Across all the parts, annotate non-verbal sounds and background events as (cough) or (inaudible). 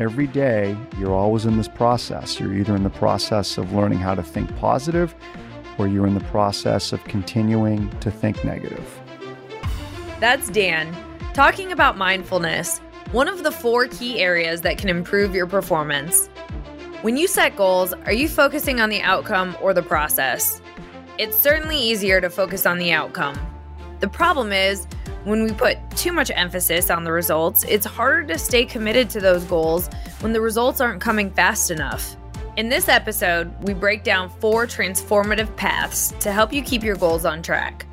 every day, you're always in this process. You're either in the process of learning how to think positive or you're in the process of continuing to think negative. That's Dan talking about mindfulness, one of the four key areas that can improve your performance. When you set goals, are you focusing on the outcome or the process? It's certainly easier to focus on the outcome. The problem is, when we put too much emphasis on the results, it's harder to stay committed to those goals when the results aren't coming fast enough. In this episode, we break down four transformative paths to help you keep your goals on track.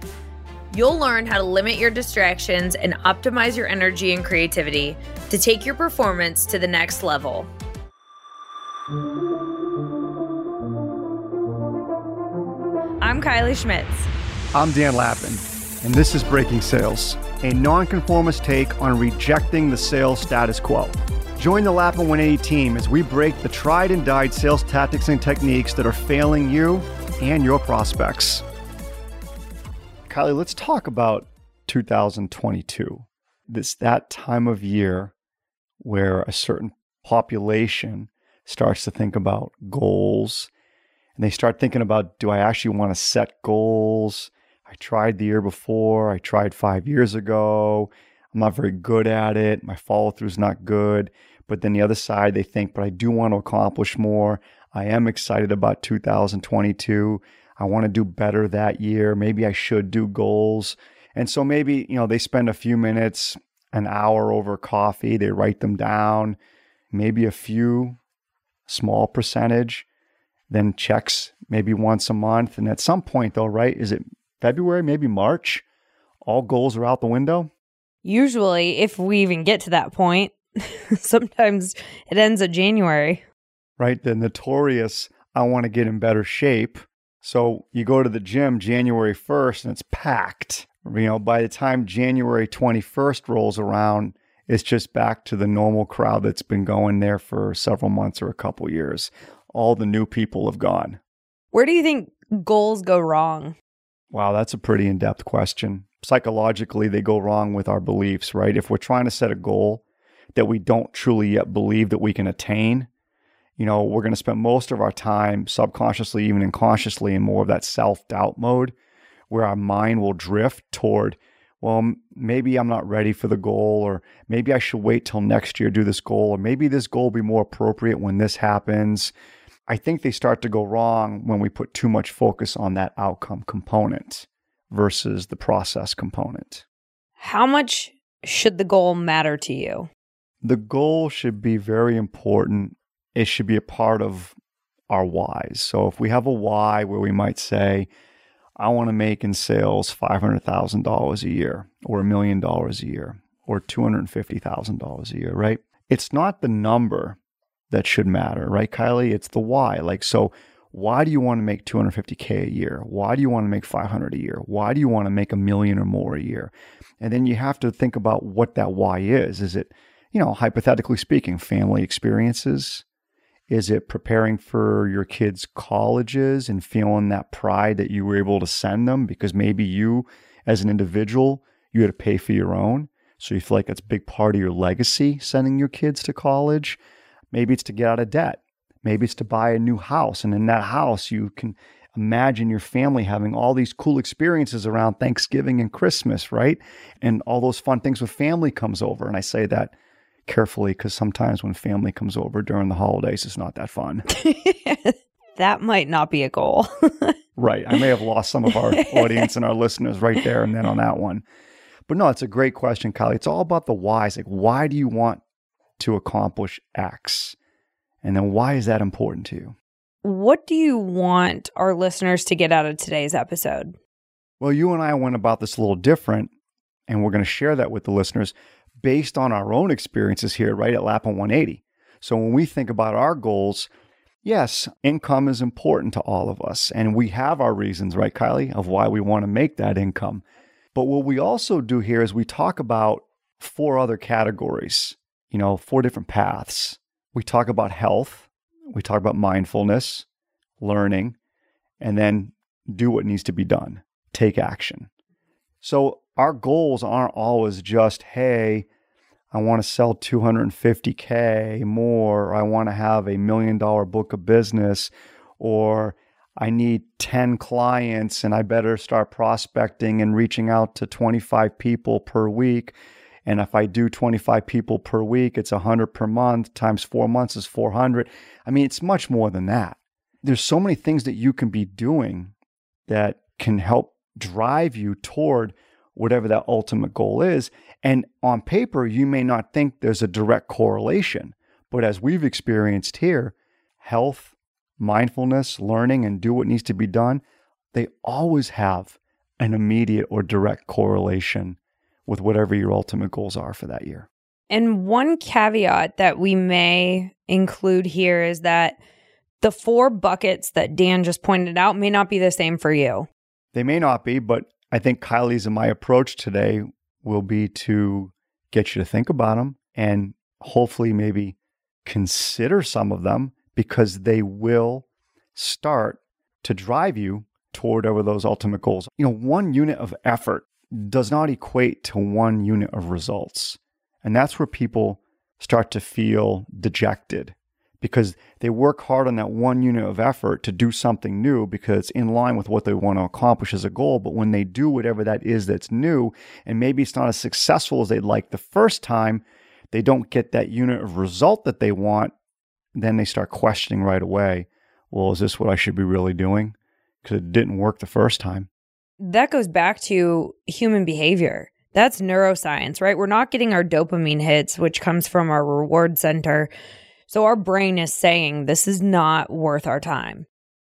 You'll learn how to limit your distractions and optimize your energy and creativity to take your performance to the next level. I'm Kylie Schmitz. I'm Dan Lappin, and this is Breaking Sales, a nonconformist take on rejecting the sales status quo. Join the Lappin 180 team as we break the tried and died sales tactics and techniques that are failing you and your prospects. Kylie, let's talk about 2022. This that time of year where a certain population starts to think about goals and they start thinking about do I actually want to set goals? I tried the year before, I tried 5 years ago. I'm not very good at it. My follow through is not good. But then the other side, they think, but I do want to accomplish more. I am excited about 2022. I want to do better that year. Maybe I should do goals. And so maybe, you know, they spend a few minutes, an hour over coffee, they write them down, maybe a few, small percentage, then checks maybe once a month. And at some point, though, right? Is it February, maybe March? All goals are out the window? Usually, if we even get to that point, (laughs) sometimes it ends at January. Right? The notorious, I want to get in better shape. So you go to the gym January 1st and it's packed. You know, by the time January 21st rolls around, it's just back to the normal crowd that's been going there for several months or a couple years. All the new people have gone. Where do you think goals go wrong? Wow, that's a pretty in depth question. Psychologically, they go wrong with our beliefs, right? If we're trying to set a goal that we don't truly yet believe that we can attain, you know, we're going to spend most of our time subconsciously, even unconsciously, in more of that self doubt mode where our mind will drift toward, well, maybe I'm not ready for the goal, or maybe I should wait till next year do this goal, or maybe this goal will be more appropriate when this happens. I think they start to go wrong when we put too much focus on that outcome component versus the process component. How much should the goal matter to you? The goal should be very important. It should be a part of our whys. So if we have a why where we might say, I want to make in sales $500,000 a year or a million dollars a year or $250,000 a year, right? It's not the number that should matter, right, Kylie? It's the why. Like, so why do you want to make 250K a year? Why do you want to make 500 a year? Why do you want to make a million or more a year? And then you have to think about what that why is. Is it, you know, hypothetically speaking, family experiences? Is it preparing for your kids' colleges and feeling that pride that you were able to send them because maybe you, as an individual, you had to pay for your own? So you feel like that's a big part of your legacy sending your kids to college. Maybe it's to get out of debt. Maybe it's to buy a new house. And in that house, you can imagine your family having all these cool experiences around Thanksgiving and Christmas, right? And all those fun things with family comes over. And I say that carefully because sometimes when family comes over during the holidays, it's not that fun. (laughs) that might not be a goal. (laughs) right. I may have lost some of our audience and our listeners right there and then on that one. But no, it's a great question, Kylie. It's all about the whys. Like, why do you want to accomplish X? And then why is that important to you? What do you want our listeners to get out of today's episode? Well, you and I went about this a little different, and we're going to share that with the listeners based on our own experiences here, right, at Lappin 180. So when we think about our goals, yes, income is important to all of us. And we have our reasons, right, Kylie, of why we want to make that income. But what we also do here is we talk about four other categories, you know, four different paths. We talk about health, we talk about mindfulness, learning, and then do what needs to be done, take action. So our goals aren't always just, hey, I want to sell 250K more, or I want to have a million dollar book of business, or I need 10 clients and I better start prospecting and reaching out to 25 people per week. And if I do 25 people per week, it's 100 per month times four months is 400. I mean, it's much more than that. There's so many things that you can be doing that can help drive you toward whatever that ultimate goal is. And on paper, you may not think there's a direct correlation. But as we've experienced here, health, mindfulness, learning, and do what needs to be done, they always have an immediate or direct correlation with whatever your ultimate goals are for that year. And one caveat that we may include here is that the four buckets that Dan just pointed out may not be the same for you. They may not be, but I think Kylie's and my approach today will be to get you to think about them and hopefully maybe consider some of them because they will start to drive you toward over those ultimate goals. You know, one unit of effort does not equate to one unit of results. And that's where people start to feel dejected because they work hard on that one unit of effort to do something new because it's in line with what they want to accomplish as a goal. But when they do whatever that is that's new, and maybe it's not as successful as they'd like the first time, they don't get that unit of result that they want then they start questioning right away well, is this what I should be really doing? Because it didn't work the first time. That goes back to human behavior. That's neuroscience, right? We're not getting our dopamine hits, which comes from our reward center. So our brain is saying this is not worth our time.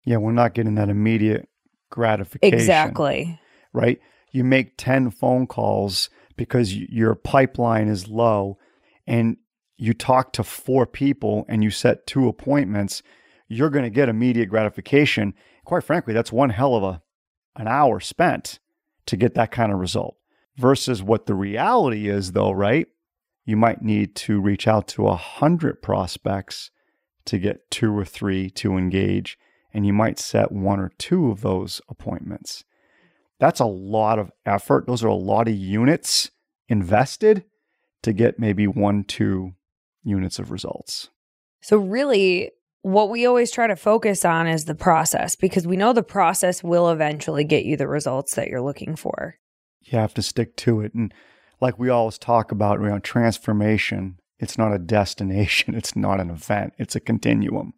Yeah, we're not getting that immediate gratification. Exactly. Right? You make 10 phone calls because your pipeline is low and you talk to four people and you set two appointments, you're going to get immediate gratification. Quite frankly, that's one hell of a an hour spent to get that kind of result. Versus what the reality is though, right? You might need to reach out to a hundred prospects to get two or three to engage, and you might set one or two of those appointments. That's a lot of effort. Those are a lot of units invested to get maybe one, two units of results. So, really, what we always try to focus on is the process because we know the process will eventually get you the results that you're looking for. You have to stick to it. And like we always talk about, you know, transformation, it's not a destination, (laughs) it's not an event, it's a continuum,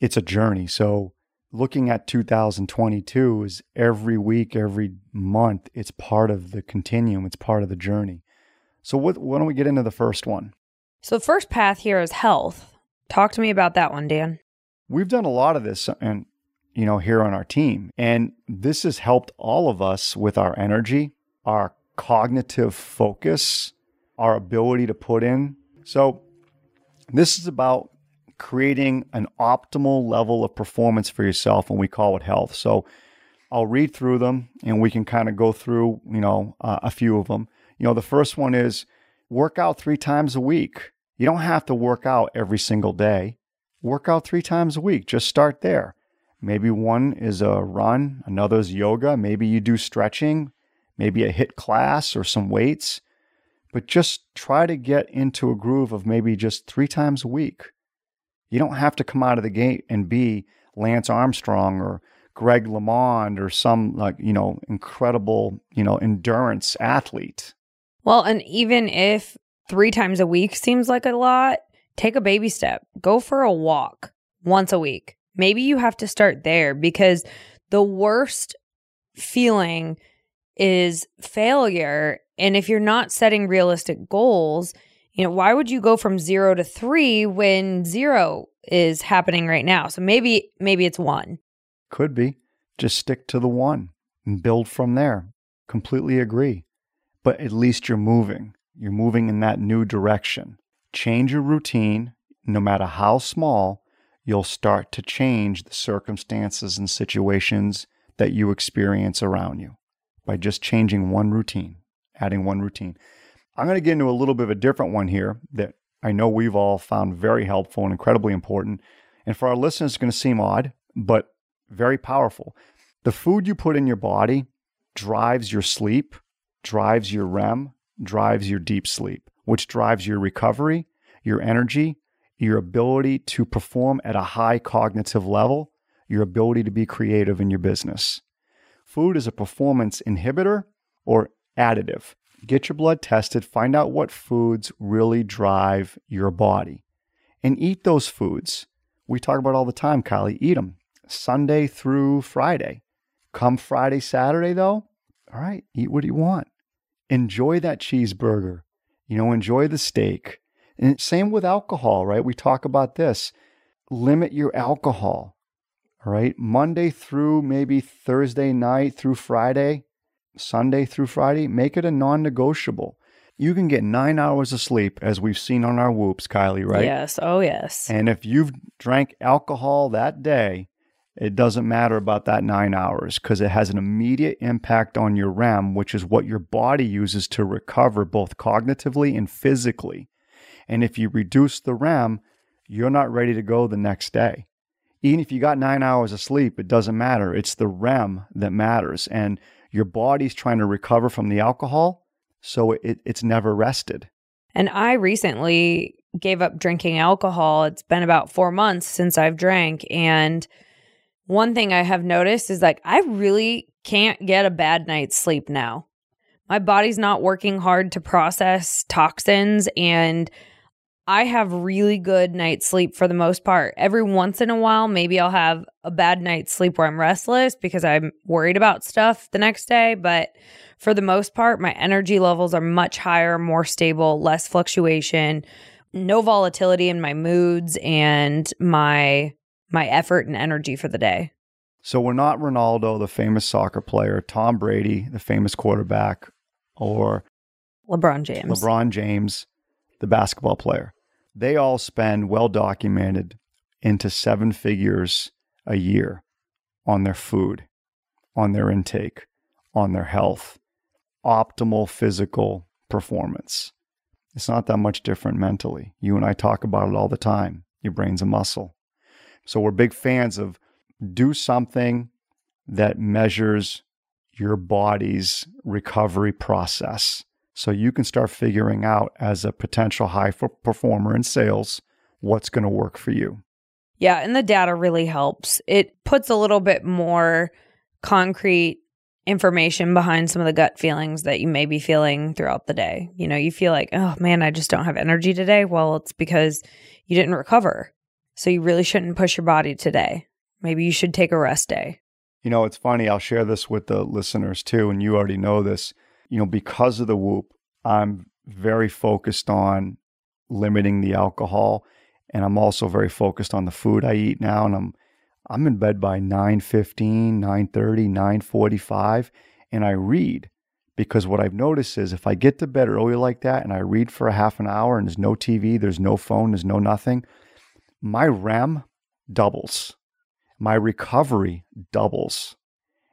it's a journey. So, looking at 2022 is every week, every month, it's part of the continuum, it's part of the journey. So, what, why don't we get into the first one? So, the first path here is health. Talk to me about that one, Dan. We've done a lot of this and you know here on our team and this has helped all of us with our energy, our cognitive focus, our ability to put in. So this is about creating an optimal level of performance for yourself and we call it health. So I'll read through them and we can kind of go through, you know, uh, a few of them. You know, the first one is work out 3 times a week. You don't have to work out every single day. Work out three times a week. Just start there. Maybe one is a run, another is yoga. Maybe you do stretching, maybe a HIIT class or some weights. But just try to get into a groove of maybe just three times a week. You don't have to come out of the gate and be Lance Armstrong or Greg LeMond or some like, you know, incredible, you know, endurance athlete. Well, and even if three times a week seems like a lot, take a baby step. Go for a walk once a week. Maybe you have to start there because the worst feeling is failure. And if you're not setting realistic goals, you know, why would you go from zero to three when zero is happening right now? So maybe, maybe it's one. Could be. Just stick to the one and build from there. Completely agree. But at least you're moving. You're moving in that new direction. Change your routine, no matter how small, you'll start to change the circumstances and situations that you experience around you by just changing one routine, adding one routine. I'm going to get into a little bit of a different one here that I know we've all found very helpful and incredibly important. And for our listeners, it's going to seem odd, but very powerful. The food you put in your body drives your sleep, drives your REM, drives your deep sleep. Which drives your recovery, your energy, your ability to perform at a high cognitive level, your ability to be creative in your business. Food is a performance inhibitor or additive. Get your blood tested, find out what foods really drive your body, and eat those foods. We talk about all the time, Kylie. Eat them Sunday through Friday. Come Friday, Saturday, though, all right, eat what you want. Enjoy that cheeseburger. You know, enjoy the steak. And same with alcohol, right? We talk about this. Limit your alcohol. All right. Monday through maybe Thursday night through Friday, Sunday through Friday, make it a non negotiable. You can get nine hours of sleep, as we've seen on our Whoops, Kylie, right? Yes. Oh, yes. And if you've drank alcohol that day, it doesn't matter about that nine hours because it has an immediate impact on your REM, which is what your body uses to recover both cognitively and physically. And if you reduce the REM, you're not ready to go the next day. Even if you got nine hours of sleep, it doesn't matter. It's the REM that matters. And your body's trying to recover from the alcohol, so it, it's never rested. And I recently gave up drinking alcohol. It's been about four months since I've drank. And one thing I have noticed is like, I really can't get a bad night's sleep now. My body's not working hard to process toxins and I have really good night's sleep for the most part. Every once in a while, maybe I'll have a bad night's sleep where I'm restless because I'm worried about stuff the next day. But for the most part, my energy levels are much higher, more stable, less fluctuation, no volatility in my moods and my my effort and energy for the day. So we're not Ronaldo, the famous soccer player, Tom Brady, the famous quarterback, or LeBron James. LeBron James, the basketball player they all spend well documented into seven figures a year on their food, on their intake, on their health, optimal physical performance. It's not that much different mentally. You and I talk about it all the time. Your brain's a muscle. So we're big fans of do something that measures your body's recovery process. So you can start figuring out as a potential high performer in sales what's going to work for you. Yeah, and the data really helps. It puts a little bit more concrete information behind some of the gut feelings that you may be feeling throughout the day. You know, you feel like, oh man, I just don't have energy today. Well, it's because you didn't recover. So you really shouldn't push your body today. Maybe you should take a rest day. You know, it's funny. I'll share this with the listeners too, and you already know this you know, because of the Whoop, I'm very focused on limiting the alcohol and I'm also very focused on the food I eat now and I'm I'm in bed by 9:15, 9:30, 9:45 and I read because what I've noticed is if I get to bed early like that and I read for a half an hour and there's no TV, there's no phone, there's no nothing, my REM doubles. My recovery doubles.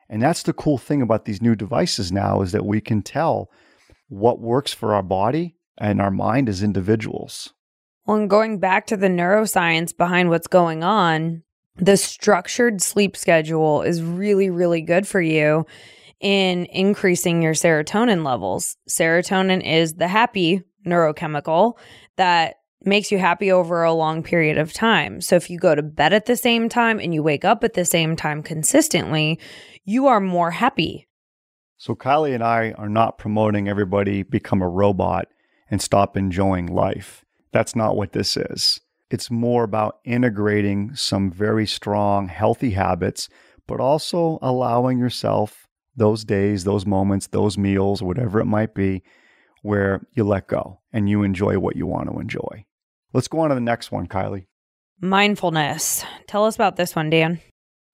And that's the cool thing about these new devices now is that we can tell what works for our body and our mind as individuals. Well, and going back to the neuroscience behind what's going on, the structured sleep schedule is really, really good for you in increasing your serotonin levels. Serotonin is the happy neurochemical that makes you happy over a long period of time. So if you go to bed at the same time and you wake up at the same time consistently, you are more happy. So Kylie and I are not promoting everybody become a robot and stop enjoying life. That's not what this is. It's more about integrating some very strong, healthy habits, but also allowing yourself those days, those moments, those meals, whatever it might be, where you let go and you enjoy what you want to enjoy. Let's go on to the next one, Kylie. Mindfulness. Tell us about this one, Dan.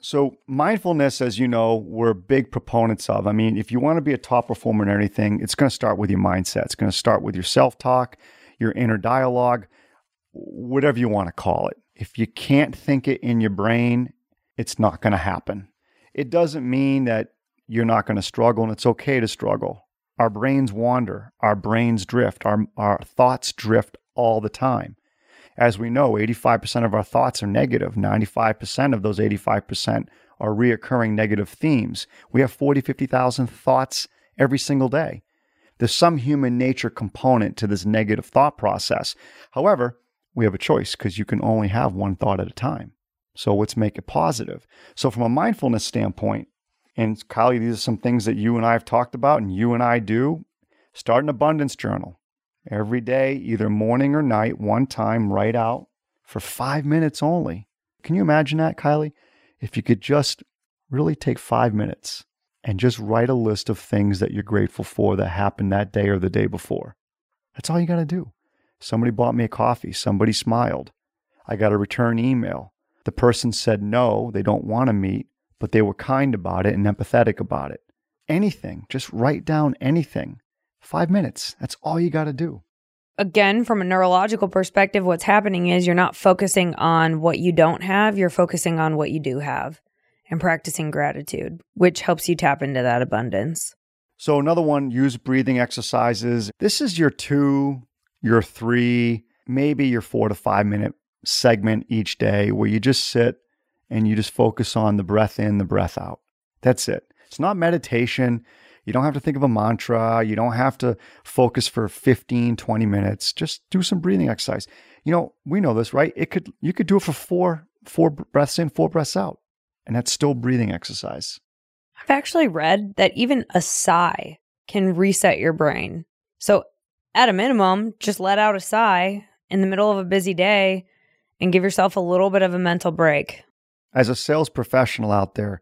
So, mindfulness, as you know, we're big proponents of. I mean, if you want to be a top performer in anything, it's going to start with your mindset. It's going to start with your self talk, your inner dialogue, whatever you want to call it. If you can't think it in your brain, it's not going to happen. It doesn't mean that you're not going to struggle, and it's okay to struggle. Our brains wander, our brains drift, our, our thoughts drift all the time as we know, 85% of our thoughts are negative. 95% of those 85% are reoccurring negative themes. We have 40, 50,000 thoughts every single day. There's some human nature component to this negative thought process. However, we have a choice because you can only have one thought at a time. So let's make it positive. So, from a mindfulness standpoint, and Kylie, these are some things that you and I have talked about and you and I do. Start an abundance journal every day, either morning or night, one time, write out for five minutes only. Can you imagine that, Kylie? If you could just really take five minutes and just write a list of things that you're grateful for that happened that day or the day before. That's all you got to do. Somebody bought me a coffee. Somebody smiled. I got a return email. The person said no, they don't want to meet, but they were kind about it and empathetic about it. Anything, just write down anything. Five minutes. That's all you got to do. Again, from a neurological perspective, what's happening is you're not focusing on what you don't have, you're focusing on what you do have and practicing gratitude, which helps you tap into that abundance. So, another one, use breathing exercises. This is your two, your three, maybe your four to five minute segment each day where you just sit and you just focus on the breath in, the breath out. That's it. It's not meditation. You don't have to think of a mantra. You don't have to focus for 15, 20 minutes. Just do some breathing exercise. You know, we know this, right? It could you could do it for four four breaths in, four breaths out and that's still breathing exercise. I've actually read that even a sigh can reset your brain. So, at a minimum, just let out a sigh in the middle of a busy day and give yourself a little bit of a mental break. As a sales professional out there,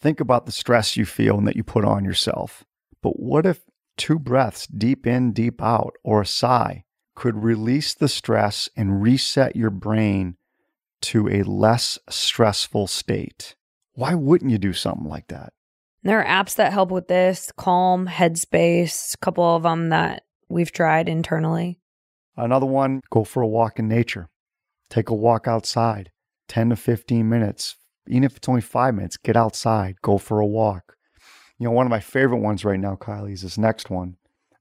think about the stress you feel and that you put on yourself. But what if two breaths, deep in, deep out, or a sigh, could release the stress and reset your brain to a less stressful state? Why wouldn't you do something like that? There are apps that help with this Calm, Headspace, a couple of them that we've tried internally. Another one, go for a walk in nature. Take a walk outside, 10 to 15 minutes. Even if it's only five minutes, get outside, go for a walk. You know, one of my favorite ones right now, Kylie, is this next one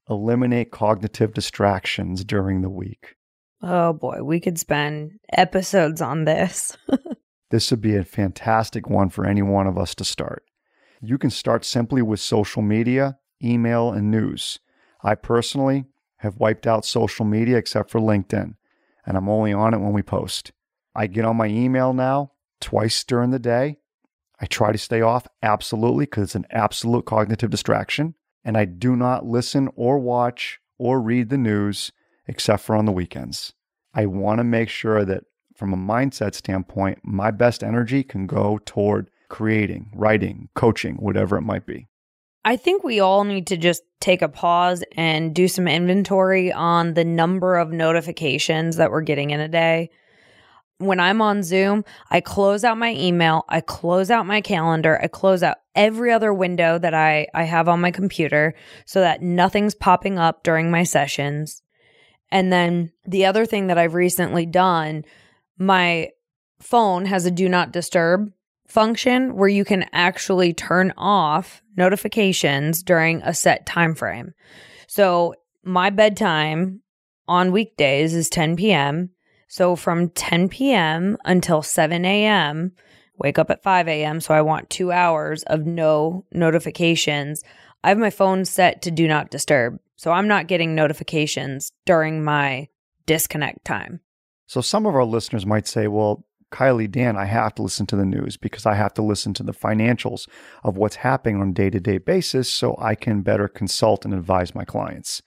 eliminate cognitive distractions during the week. Oh boy, we could spend episodes on this. (laughs) This would be a fantastic one for any one of us to start. You can start simply with social media, email, and news. I personally have wiped out social media except for LinkedIn, and I'm only on it when we post. I get on my email now twice during the day. I try to stay off absolutely because it's an absolute cognitive distraction. And I do not listen or watch or read the news except for on the weekends. I want to make sure that from a mindset standpoint, my best energy can go toward creating, writing, coaching, whatever it might be. I think we all need to just take a pause and do some inventory on the number of notifications that we're getting in a day. When I'm on Zoom, I close out my email, I close out my calendar, I close out every other window that I, I have on my computer so that nothing's popping up during my sessions. And then the other thing that I've recently done my phone has a do not disturb function where you can actually turn off notifications during a set time frame. So my bedtime on weekdays is 10 p.m. So from 10 p.m. until 7 a.m., wake up at 5 a.m. So I want two hours of no notifications. I have my phone set to do not disturb. So I'm not getting notifications during my disconnect time. So some of our listeners might say, well, Kylie, Dan, I have to listen to the news because I have to listen to the financials of what's happening on a day to day basis so I can better consult and advise my clients.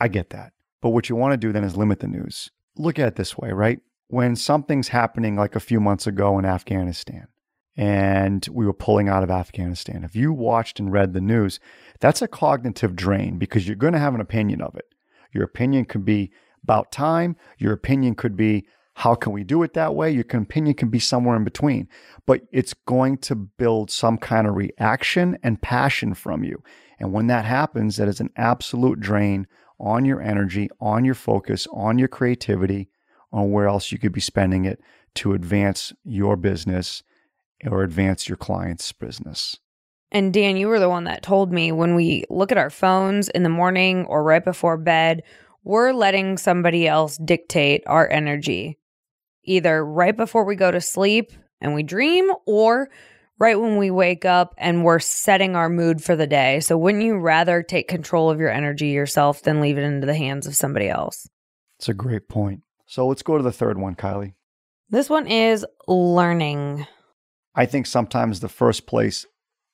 I get that. But what you want to do then is limit the news. Look at it this way, right? When something's happening like a few months ago in Afghanistan and we were pulling out of Afghanistan, if you watched and read the news, that's a cognitive drain because you're going to have an opinion of it. Your opinion could be about time. Your opinion could be, how can we do it that way? Your opinion can be somewhere in between, but it's going to build some kind of reaction and passion from you. And when that happens, that is an absolute drain on your energy, on your focus, on your creativity, on where else you could be spending it to advance your business or advance your client's business. And Dan, you were the one that told me when we look at our phones in the morning or right before bed, we're letting somebody else dictate our energy, either right before we go to sleep and we dream, or right when we wake up and we're setting our mood for the day. So, wouldn't you rather take control of your energy yourself than leave it into the hands of somebody else? It's a great point. So, let's go to the third one, Kylie. This one is learning. I think sometimes the first place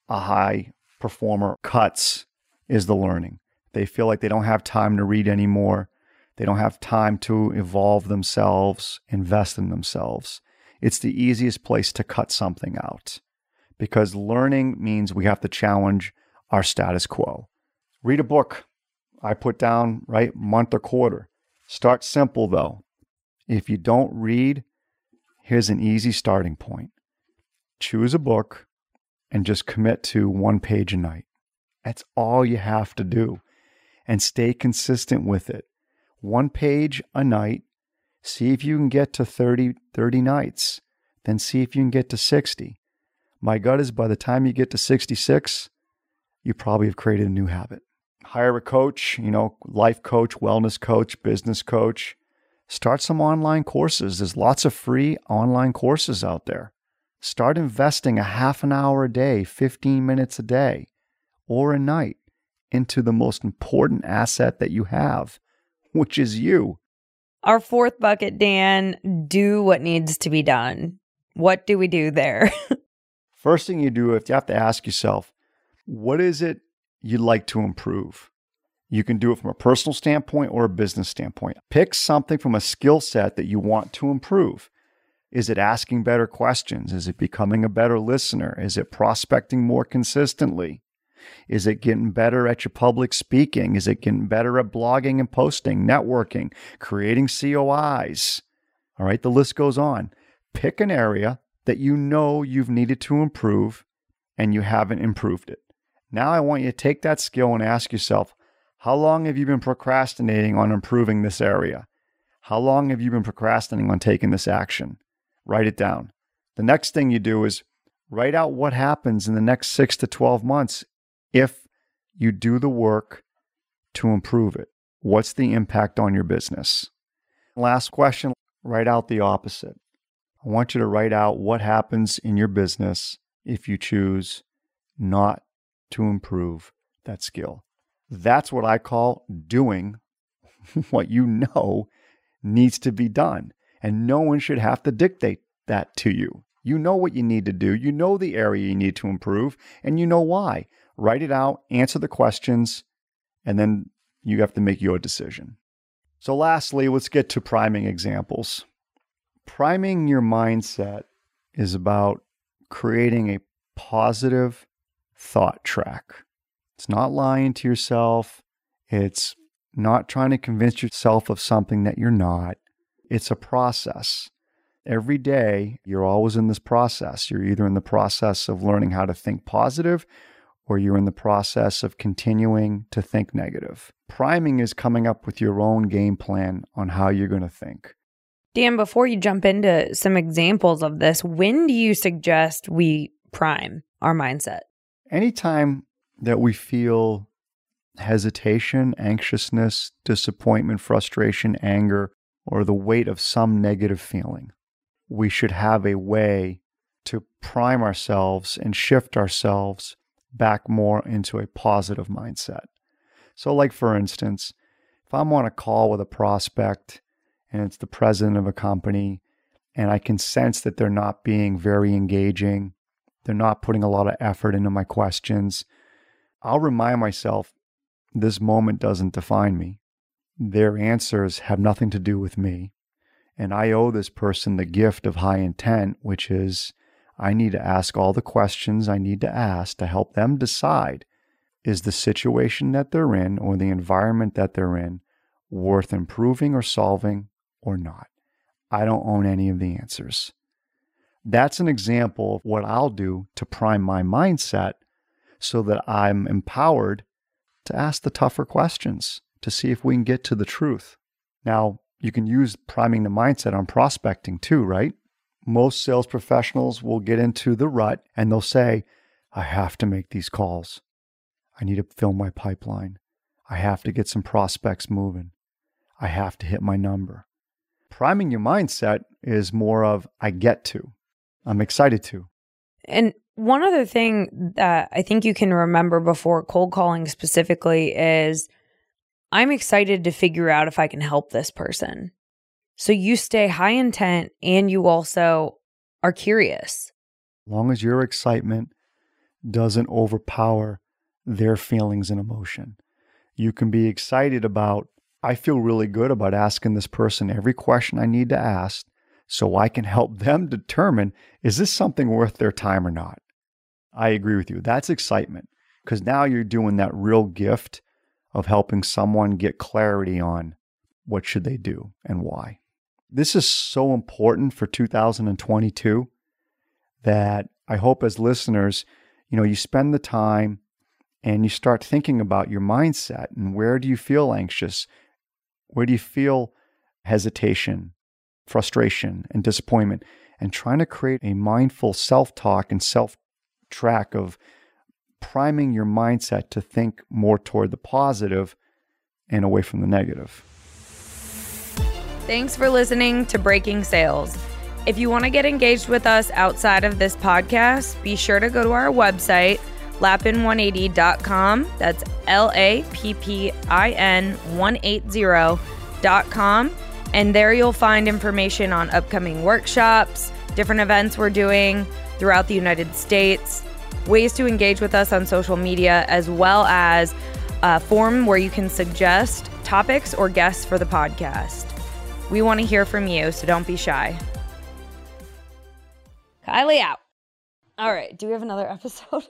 a high performer cuts is the learning. They feel like they don't have time to read anymore. They don't have time to evolve themselves, invest in themselves. It's the easiest place to cut something out because learning means we have to challenge our status quo. Read a book. I put down, right, month or quarter. Start simple though. If you don't read, here's an easy starting point. Choose a book and just commit to one page a night. That's all you have to do. And stay consistent with it one page a night. See if you can get to 30, 30 nights. Then see if you can get to 60. My gut is by the time you get to 66, you probably have created a new habit. Hire a coach, you know, life coach, wellness coach, business coach. Start some online courses. There's lots of free online courses out there. Start investing a half an hour a day, 15 minutes a day, or a night into the most important asset that you have which is you. Our fourth bucket, Dan, do what needs to be done. What do we do there? (laughs) First thing you do, if you have to ask yourself, what is it you'd like to improve? You can do it from a personal standpoint or a business standpoint. Pick something from a skill set that you want to improve. Is it asking better questions? Is it becoming a better listener? Is it prospecting more consistently? Is it getting better at your public speaking? Is it getting better at blogging and posting, networking, creating COIs? All right, the list goes on. Pick an area that you know you've needed to improve and you haven't improved it. Now I want you to take that skill and ask yourself, how long have you been procrastinating on improving this area? How long have you been procrastinating on taking this action? Write it down. The next thing you do is write out what happens in the next six to 12 months if you do the work to improve it? What's the impact on your business? Last question write out the opposite. I want you to write out what happens in your business if you choose not to improve that skill. That's what I call doing (laughs) what you know needs to be done. And no one should have to dictate that to you. You know what you need to do, you know the area you need to improve, and you know why write it out, answer the questions, and then you have to make your decision. So, lastly, let's get to priming examples. Priming your mindset is about creating a positive thought track. It's not lying to yourself, it's not trying to convince yourself of something that you're not. It's a process. Every day, you're always in this process. You're either in the process of learning how to think positive or you're in the process of continuing to think negative. Priming is coming up with your own game plan on how you're going to think. Dan, before you jump into some examples of this, when do you suggest we prime our mindset? Anytime that we feel hesitation, anxiousness, disappointment, frustration, anger, or the weight of some negative feeling, we should have a way to prime ourselves and shift ourselves back more into a positive mindset. So, like for instance, if I'm on a call with a prospect and it's the president of a company, and I can sense that they're not being very engaging, they're not putting a lot of effort into my questions, I'll remind myself this moment doesn't define me. Their answers have nothing to do with me. And I owe this person the gift of high intent, which is I need to ask all the questions I need to ask to help them decide is the situation that they're in or the environment that they're in worth improving or solving or not? I don't own any of the answers. That's an example of what I'll do to prime my mindset so that I'm empowered to ask the tougher questions to see if we can get to the truth. Now, you can use priming the mindset on prospecting too, right? most sales professionals will get into the rut and they'll say, I have to make these calls. I need to fill my pipeline. I have to get some prospects moving. I have to hit my number. Priming your mindset is more of, I get to, I'm excited to. And one other thing that I think you can remember before cold calling specifically is I'm excited to figure out if I can help this person. So you stay high intent and you also are curious. As long as your excitement doesn't overpower their feelings and emotion, you can be excited about, I feel really good about asking this person every question I need to ask so I can help them determine is this something worth their time or not? I agree with you. That's excitement because now you're doing that real gift of helping someone get clarity on what should they do and why. This is so important for 2022 that I hope as listeners, you know, you spend the time and you start thinking about your mindset and where do you feel anxious? Where do you feel hesitation? frustration and disappointment and trying to create a mindful self talk and self track of priming your mindset to think more toward the positive and away from the negative. Thanks for listening to Breaking Sales. If you want to get engaged with us outside of this podcast, be sure to go to our website, lappin180.com. That's L A P P I N 180.com and there you'll find information on upcoming workshops, different events we're doing throughout the United States, ways to engage with us on social media, as well as a form where you can suggest topics or guests for the podcast. We want to hear from you, so don't be shy. Kylie out. All right. Do we have another (laughs) episode?